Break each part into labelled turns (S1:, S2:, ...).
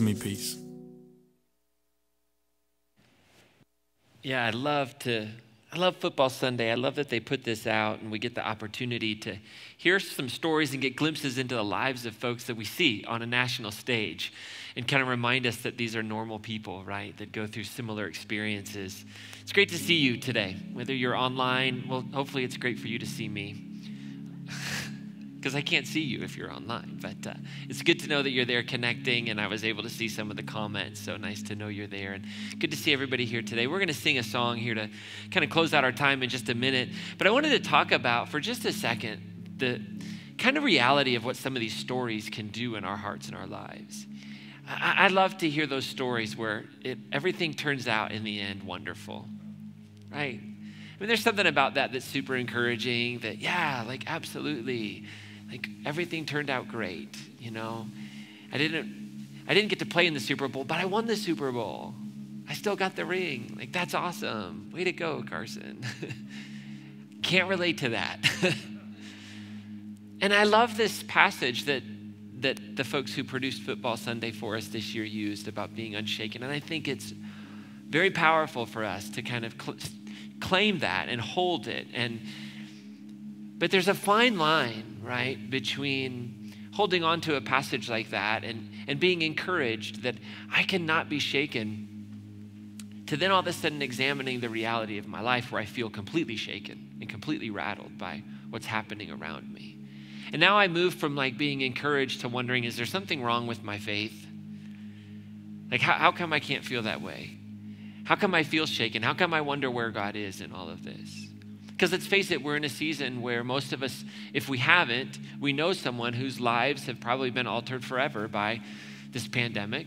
S1: me peace.
S2: Yeah, I love to I love Football Sunday. I love that they put this out and we get the opportunity to hear some stories and get glimpses into the lives of folks that we see on a national stage and kind of remind us that these are normal people, right, that go through similar experiences. It's great to see you today, whether you're online. Well, hopefully, it's great for you to see me because I can't see you if you're online. But uh, it's good to know that you're there connecting, and I was able to see some of the comments. So nice to know you're there, and good to see everybody here today. We're going to sing a song here to kind of close out our time in just a minute. But I wanted to talk about for just a second the kind of reality of what some of these stories can do in our hearts and our lives. I, I love to hear those stories where it, everything turns out in the end wonderful, right? I mean, there's something about that that's super encouraging that, yeah, like, absolutely like everything turned out great, you know. I didn't I didn't get to play in the Super Bowl, but I won the Super Bowl. I still got the ring. Like that's awesome. Way to go, Carson. Can't relate to that. and I love this passage that that the folks who produced Football Sunday for us this year used about being unshaken. And I think it's very powerful for us to kind of cl- claim that and hold it and but there's a fine line, right, between holding on to a passage like that and, and being encouraged that I cannot be shaken, to then all of a sudden examining the reality of my life where I feel completely shaken and completely rattled by what's happening around me. And now I move from like being encouraged to wondering, is there something wrong with my faith? Like, how, how come I can't feel that way? How come I feel shaken? How come I wonder where God is in all of this? Because let's face it, we're in a season where most of us, if we haven't, we know someone whose lives have probably been altered forever by this pandemic.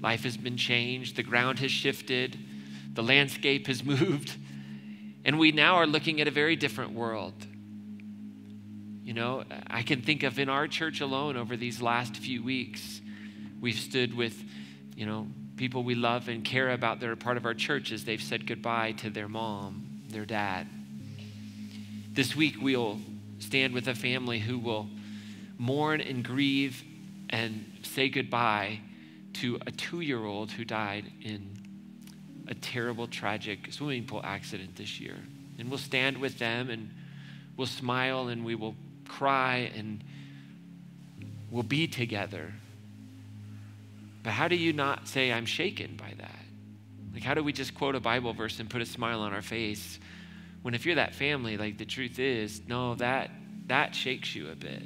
S2: Life has been changed, the ground has shifted, the landscape has moved, and we now are looking at a very different world. You know, I can think of in our church alone over these last few weeks, we've stood with, you know, people we love and care about that are part of our church as they've said goodbye to their mom their dad. This week, we'll stand with a family who will mourn and grieve and say goodbye to a two year old who died in a terrible, tragic swimming pool accident this year. And we'll stand with them and we'll smile and we will cry and we'll be together. But how do you not say, I'm shaken by that? Like, how do we just quote a Bible verse and put a smile on our face when if you're that family, like the truth is, no, that that shakes you a bit.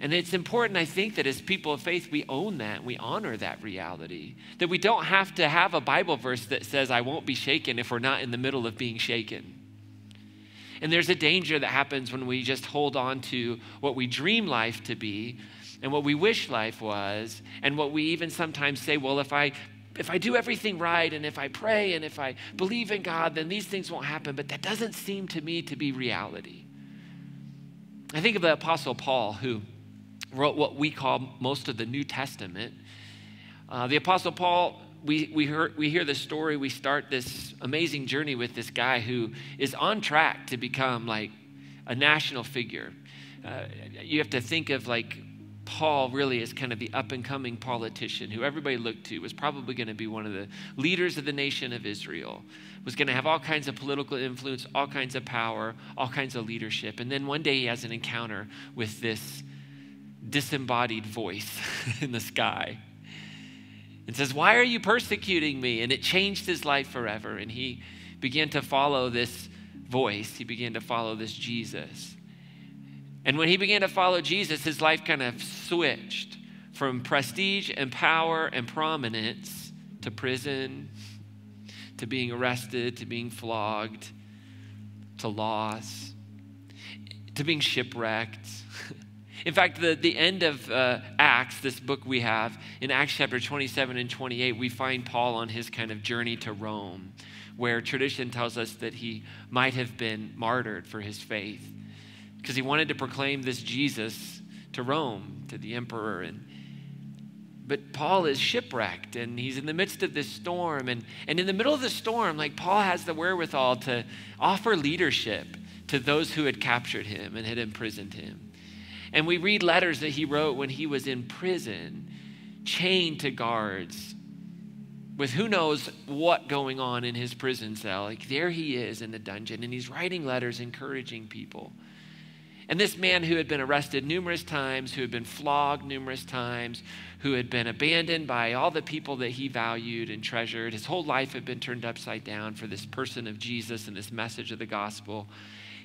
S2: And it's important, I think, that as people of faith, we own that, we honor that reality. That we don't have to have a Bible verse that says, I won't be shaken if we're not in the middle of being shaken. And there's a danger that happens when we just hold on to what we dream life to be and what we wish life was, and what we even sometimes say, well, if I if I do everything right and if I pray and if I believe in God, then these things won't happen. But that doesn't seem to me to be reality. I think of the Apostle Paul, who wrote what we call most of the New Testament. Uh, the Apostle Paul, we, we, hear, we hear the story, we start this amazing journey with this guy who is on track to become like a national figure. Uh, you have to think of like Paul really is kind of the up and coming politician who everybody looked to, was probably going to be one of the leaders of the nation of Israel, was going to have all kinds of political influence, all kinds of power, all kinds of leadership. And then one day he has an encounter with this disembodied voice in the sky and says, Why are you persecuting me? And it changed his life forever. And he began to follow this voice, he began to follow this Jesus. And when he began to follow Jesus, his life kind of switched from prestige and power and prominence to prison, to being arrested, to being flogged, to loss, to being shipwrecked. In fact, the, the end of uh, Acts, this book we have, in Acts chapter 27 and 28, we find Paul on his kind of journey to Rome, where tradition tells us that he might have been martyred for his faith because he wanted to proclaim this Jesus to Rome, to the emperor. And, but Paul is shipwrecked and he's in the midst of this storm. And, and in the middle of the storm, like Paul has the wherewithal to offer leadership to those who had captured him and had imprisoned him. And we read letters that he wrote when he was in prison, chained to guards, with who knows what going on in his prison cell. Like there he is in the dungeon, and he's writing letters encouraging people. And this man who had been arrested numerous times, who had been flogged numerous times, who had been abandoned by all the people that he valued and treasured, his whole life had been turned upside down for this person of Jesus and this message of the gospel.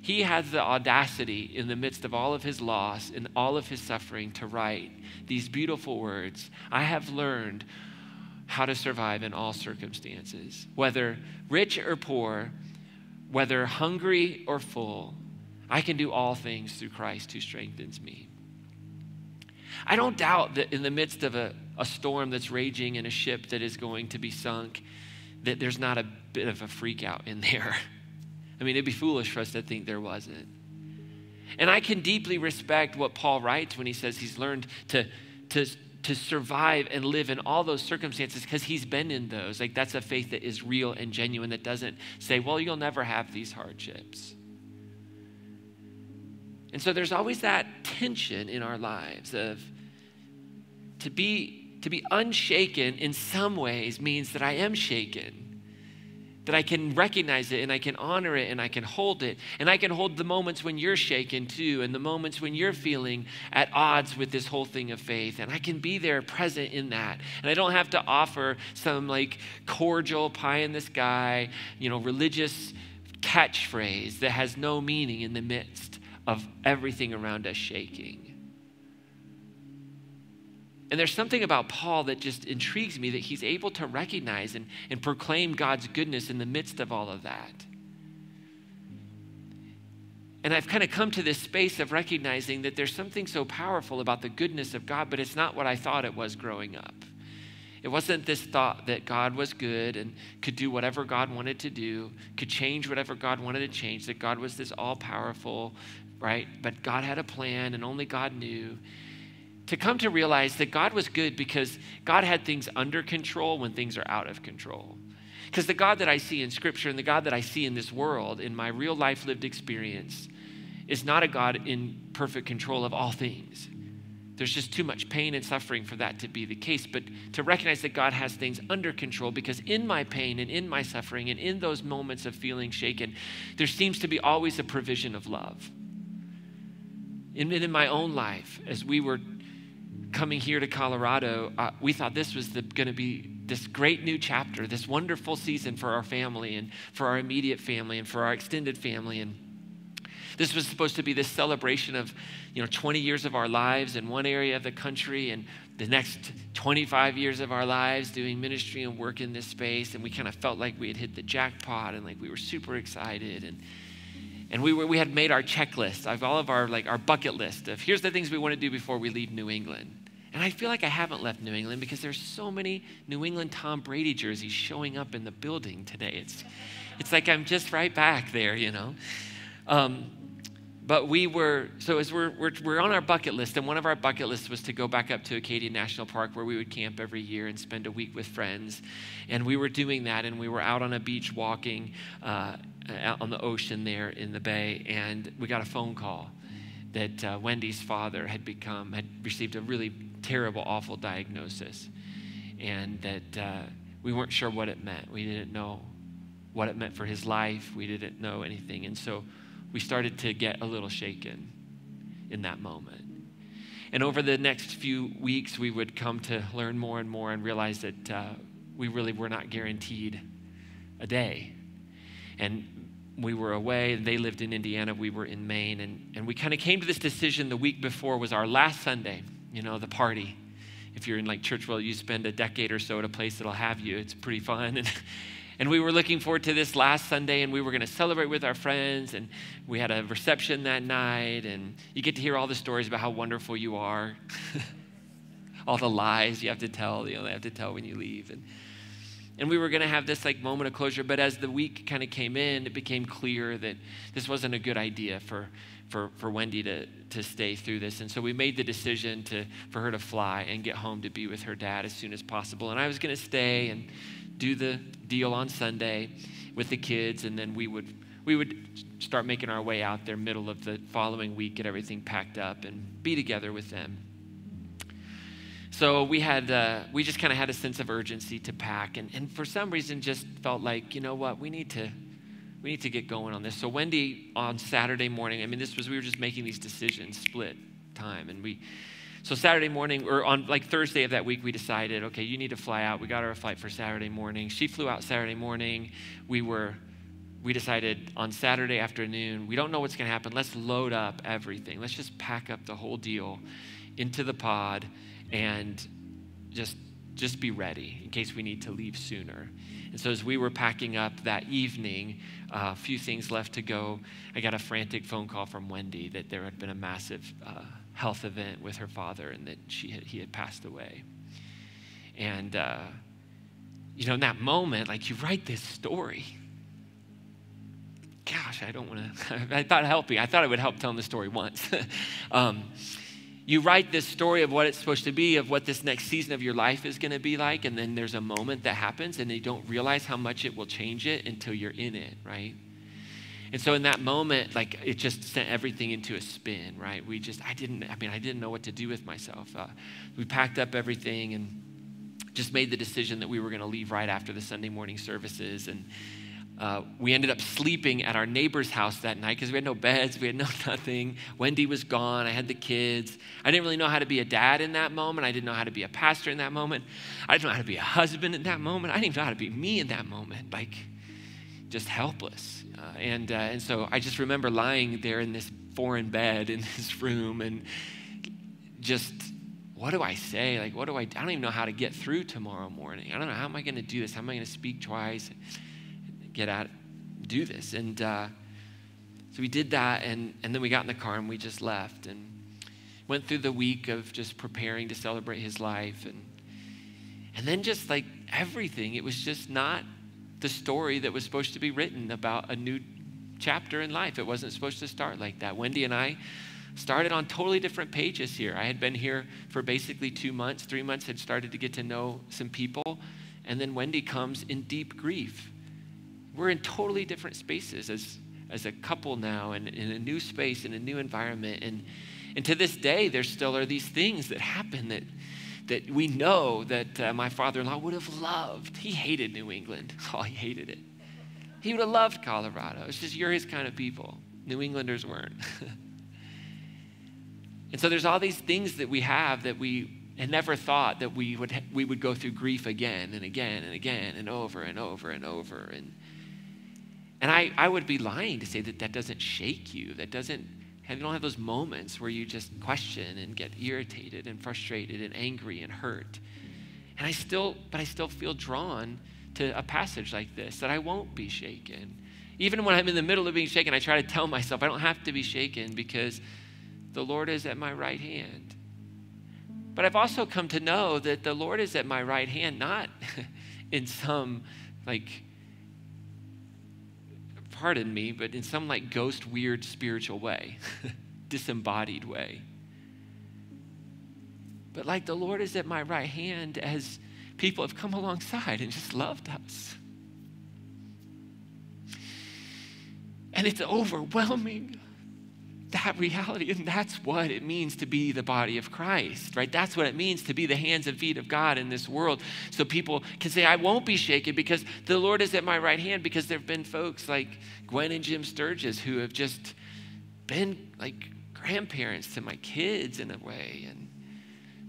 S2: He has the audacity in the midst of all of his loss and all of his suffering to write these beautiful words I have learned how to survive in all circumstances, whether rich or poor, whether hungry or full. I can do all things through Christ who strengthens me. I don't doubt that in the midst of a, a storm that's raging and a ship that is going to be sunk, that there's not a bit of a freak out in there. I mean, it'd be foolish for us to think there wasn't. And I can deeply respect what Paul writes when he says he's learned to, to, to survive and live in all those circumstances because he's been in those. Like, that's a faith that is real and genuine that doesn't say, well, you'll never have these hardships. And so there's always that tension in our lives of to be to be unshaken in some ways means that I am shaken. That I can recognize it and I can honor it and I can hold it. And I can hold the moments when you're shaken too, and the moments when you're feeling at odds with this whole thing of faith. And I can be there present in that. And I don't have to offer some like cordial pie in the sky, you know, religious catchphrase that has no meaning in the midst of everything around us shaking. And there's something about Paul that just intrigues me that he's able to recognize and, and proclaim God's goodness in the midst of all of that. And I've kind of come to this space of recognizing that there's something so powerful about the goodness of God, but it's not what I thought it was growing up. It wasn't this thought that God was good and could do whatever God wanted to do, could change whatever God wanted to change, that God was this all powerful, right? But God had a plan and only God knew to come to realize that God was good because God had things under control when things are out of control. Because the God that I see in Scripture and the God that I see in this world, in my real life lived experience, is not a God in perfect control of all things. There's just too much pain and suffering for that to be the case. But to recognize that God has things under control, because in my pain and in my suffering and in those moments of feeling shaken, there seems to be always a provision of love. In, in my own life, as we were coming here to Colorado, uh, we thought this was going to be this great new chapter, this wonderful season for our family and for our immediate family and for our extended family. And this was supposed to be this celebration of, you know, 20 years of our lives in one area of the country and the next 25 years of our lives doing ministry and work in this space. And we kind of felt like we had hit the jackpot and like we were super excited. And and we, were, we had made our checklist of all of our like our bucket list of here's the things we want to do before we leave New England. And I feel like I haven't left New England because there's so many New England Tom Brady jerseys showing up in the building today. It's, it's like I'm just right back there, you know. Um, but we were, so as we're, we're, we're on our bucket list, and one of our bucket lists was to go back up to Acadia National Park where we would camp every year and spend a week with friends. And we were doing that, and we were out on a beach walking uh, out on the ocean there in the bay, and we got a phone call that uh, Wendy's father had become, had received a really terrible, awful diagnosis, and that uh, we weren't sure what it meant. We didn't know what it meant for his life. We didn't know anything. And so we started to get a little shaken in that moment. And over the next few weeks, we would come to learn more and more and realize that uh, we really were not guaranteed a day. And we were away, they lived in Indiana, we were in Maine, and, and we kind of came to this decision the week before was our last Sunday you know, the party. If you're in like Churchville, you spend a decade or so at a place that'll have you. It's pretty fun. And, and we were looking forward to this last Sunday, and we were going to celebrate with our friends. And we had a reception that night, and you get to hear all the stories about how wonderful you are, all the lies you have to tell, you know, they have to tell when you leave. And, and we were going to have this like moment of closure, but as the week kind of came in, it became clear that this wasn't a good idea for for, for Wendy to, to stay through this. And so we made the decision to, for her to fly and get home to be with her dad as soon as possible. And I was going to stay and do the deal on Sunday with the kids, and then we would we would start making our way out there middle of the following week, get everything packed up, and be together with them. So we had, uh, we just kind of had a sense of urgency to pack, and, and for some reason just felt like, you know what, we need to, we need to get going on this. So Wendy on Saturday morning, I mean, this was we were just making these decisions, split time, and we. So Saturday morning, or on like Thursday of that week, we decided, okay, you need to fly out. We got our flight for Saturday morning. She flew out Saturday morning. We were we decided on Saturday afternoon, we don't know what's going to happen. Let's load up everything. Let's just pack up the whole deal into the pod and just just be ready in case we need to leave sooner. And so as we were packing up that evening, uh, a few things left to go. I got a frantic phone call from Wendy that there had been a massive uh, health event with her father and that she had, he had passed away. And uh, you know, in that moment, like you write this story gosh, I don't want to. I thought helping. I thought it would help telling the story once. um, you write this story of what it's supposed to be, of what this next season of your life is going to be like, and then there's a moment that happens, and you don't realize how much it will change it until you're in it, right? And so in that moment, like it just sent everything into a spin, right? We just, I didn't, I mean, I didn't know what to do with myself. Uh, we packed up everything and just made the decision that we were going to leave right after the Sunday morning services, and uh, we ended up sleeping at our neighbor's house that night because we had no beds, we had no nothing. Wendy was gone, I had the kids. I didn't really know how to be a dad in that moment. I didn't know how to be a pastor in that moment. I didn't know how to be a husband in that moment. I didn't even know how to be me in that moment, like just helpless. Uh, and, uh, and so I just remember lying there in this foreign bed in this room and just what do I say? Like, what do I, I don't even know how to get through tomorrow morning. I don't know, how am I going to do this? How am I going to speak twice? Get out, do this. And uh, so we did that, and, and then we got in the car and we just left and went through the week of just preparing to celebrate his life. And, and then just like everything, it was just not the story that was supposed to be written about a new chapter in life. It wasn't supposed to start like that. Wendy and I started on totally different pages here. I had been here for basically two months, three months, had started to get to know some people. And then Wendy comes in deep grief we're in totally different spaces as, as a couple now and in a new space, in a new environment. And, and to this day, there still are these things that happen that, that we know that uh, my father in law would have loved. He hated New England. Oh, he hated it. He would have loved Colorado. It's just you're his kind of people. New Englanders weren't. and so there's all these things that we have that we had never thought that we would, we would go through grief again and again and again and over and over and over. And, and I, I would be lying to say that that doesn't shake you, that doesn't, you don't have those moments where you just question and get irritated and frustrated and angry and hurt. And I still, but I still feel drawn to a passage like this that I won't be shaken. Even when I'm in the middle of being shaken, I try to tell myself I don't have to be shaken because the Lord is at my right hand. But I've also come to know that the Lord is at my right hand, not in some like pardon me, but in some like ghost weird spiritual way, disembodied way. But like the Lord is at my right hand as people have come alongside and just loved us. And it's overwhelming that reality. And that's what it means to be the body of Christ, right? That's what it means to be the hands and feet of God in this world. So people can say, I won't be shaken because the Lord is at my right hand, because there have been folks like Gwen and Jim Sturgis who have just been like grandparents to my kids in a way. And,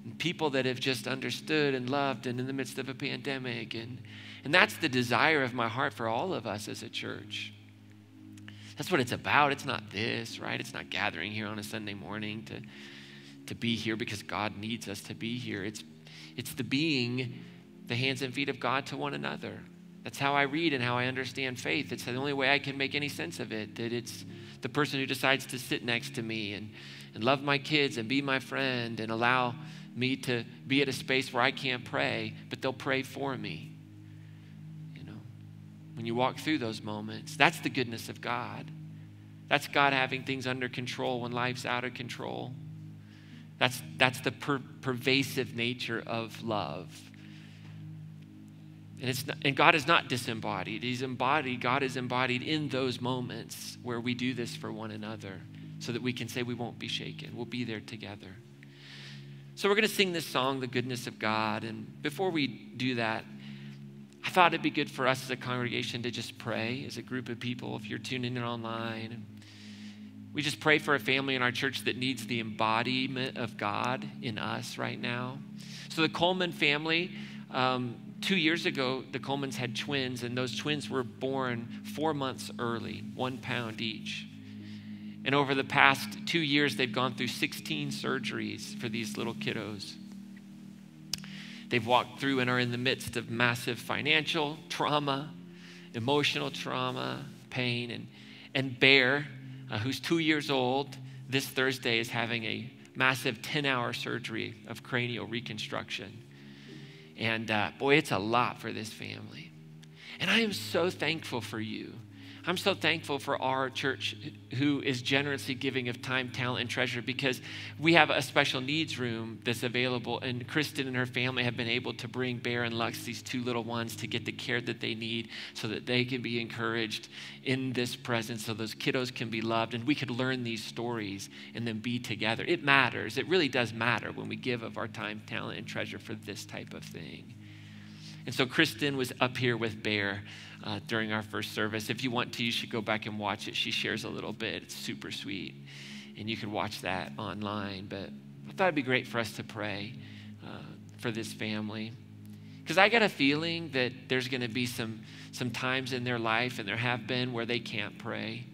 S2: and people that have just understood and loved and in the midst of a pandemic. And, and that's the desire of my heart for all of us as a church that's what it's about. It's not this, right? It's not gathering here on a Sunday morning to, to be here because God needs us to be here. It's, it's the being the hands and feet of God to one another. That's how I read and how I understand faith. It's the only way I can make any sense of it, that it's the person who decides to sit next to me and, and love my kids and be my friend and allow me to be at a space where I can't pray, but they'll pray for me when you walk through those moments. That's the goodness of God. That's God having things under control when life's out of control. That's, that's the per- pervasive nature of love. And, it's not, and God is not disembodied. He's embodied. God is embodied in those moments where we do this for one another so that we can say we won't be shaken. We'll be there together. So we're going to sing this song, The Goodness of God. And before we do that, I thought it'd be good for us as a congregation to just pray as a group of people. If you're tuning in online, we just pray for a family in our church that needs the embodiment of God in us right now. So the Coleman family, um, two years ago, the Colemans had twins, and those twins were born four months early, one pound each. And over the past two years, they've gone through 16 surgeries for these little kiddos. They've walked through and are in the midst of massive financial trauma, emotional trauma, pain. And, and Bear, uh, who's two years old, this Thursday is having a massive 10 hour surgery of cranial reconstruction. And uh, boy, it's a lot for this family. And I am so thankful for you I'm so thankful for our church who is generously giving of time, talent, and treasure because we have a special needs room that's available. And Kristen and her family have been able to bring Bear and Lux, these two little ones, to get the care that they need so that they can be encouraged in this presence, so those kiddos can be loved. And we could learn these stories and then be together. It matters. It really does matter when we give of our time, talent, and treasure for this type of thing. And so Kristen was up here with Bear uh, during our first service. If you want to, you should go back and watch it. She shares a little bit. It's super sweet. And you can watch that online. But I thought it'd be great for us to pray uh, for this family. Because I got a feeling that there's going to be some, some times in their life, and there have been, where they can't pray.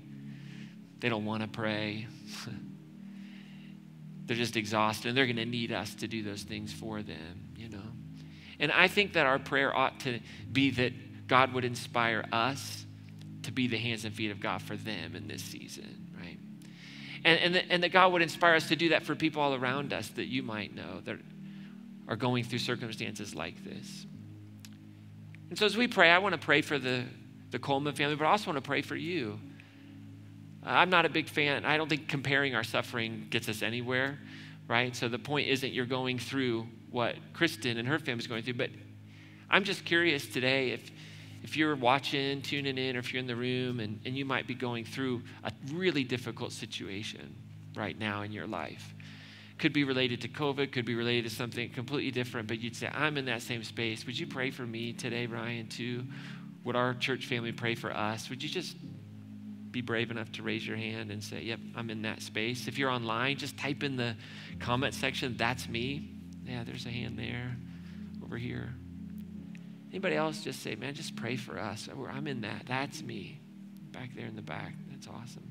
S2: They don't want to pray. They're just exhausted, and they're going to need us to do those things for them, you know. And I think that our prayer ought to be that God would inspire us to be the hands and feet of God for them in this season, right? And, and, the, and that God would inspire us to do that for people all around us that you might know that are going through circumstances like this. And so as we pray, I want to pray for the, the Coleman family, but I also want to pray for you. I'm not a big fan. I don't think comparing our suffering gets us anywhere, right? So the point isn't you're going through what Kristen and her family is going through, but I'm just curious today if if you're watching, tuning in, or if you're in the room and, and you might be going through a really difficult situation right now in your life. Could be related to COVID, could be related to something completely different, but you'd say, I'm in that same space. Would you pray for me today, Ryan, too? Would our church family pray for us? Would you just be brave enough to raise your hand and say, Yep, I'm in that space? If you're online, just type in the comment section, That's me. Yeah, there's a hand there, over here. Anybody else just say, man, just pray for us. I'm in that. That's me. Back there in the back. That's awesome.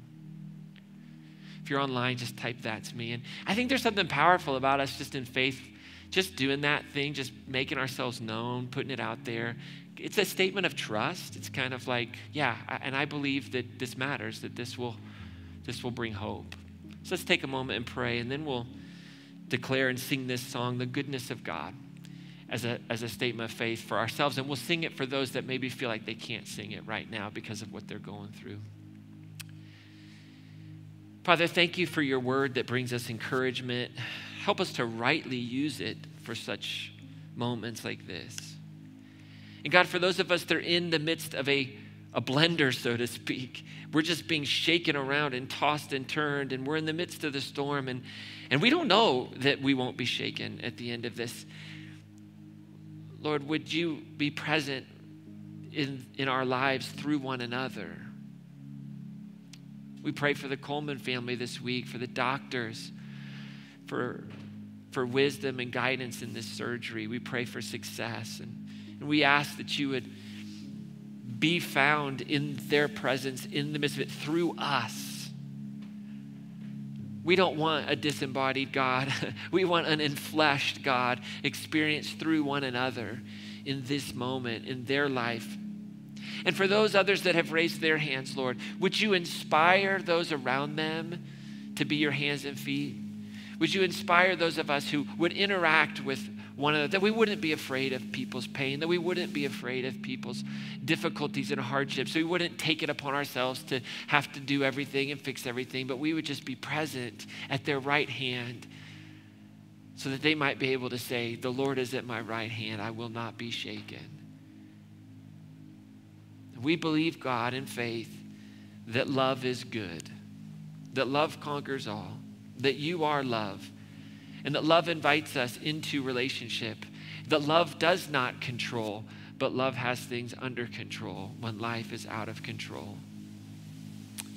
S2: If you're online, just type that's me. And I think there's something powerful about us just in faith, just doing that thing, just making ourselves known, putting it out there. It's a statement of trust. It's kind of like, yeah, and I believe that this matters, that this will this will bring hope. So let's take a moment and pray, and then we'll declare and sing this song, The Goodness of God as a, as a statement of faith for ourselves. And we'll sing it for those that maybe feel like they can't sing it right now because of what they're going through. Father, thank you for your word that brings us encouragement. Help us to rightly use it for such moments like this. And God, for those of us that are in the midst of a, a blender, so to speak, we're just being shaken around and tossed and turned, and we're in the midst of the storm, and, and we don't know that we won't be shaken at the end of this. Lord, would you be present in, in our lives through one another? We pray for the Coleman family this week, for the doctors, for, for wisdom and guidance in this surgery. We pray for success. And, and we ask that you would be found in their presence in the midst of it through us we don't want a disembodied God. we want an enfleshed God experienced through one another in this moment, in their life. And for those others that have raised their hands, Lord, would you inspire those around them to be your hands and feet? Would you inspire those of us who would interact with one another, that we wouldn't be afraid of people's pain, that we wouldn't be afraid of people's difficulties and hardships, we wouldn't take it upon ourselves to have to do everything and fix everything, but we would just be present at their right hand so that they might be able to say, The Lord is at my right hand, I will not be shaken. We believe, God, in faith, that love is good, that love conquers all, that you are love, and that love invites us into relationship, that love does not control, but love has things under control when life is out of control.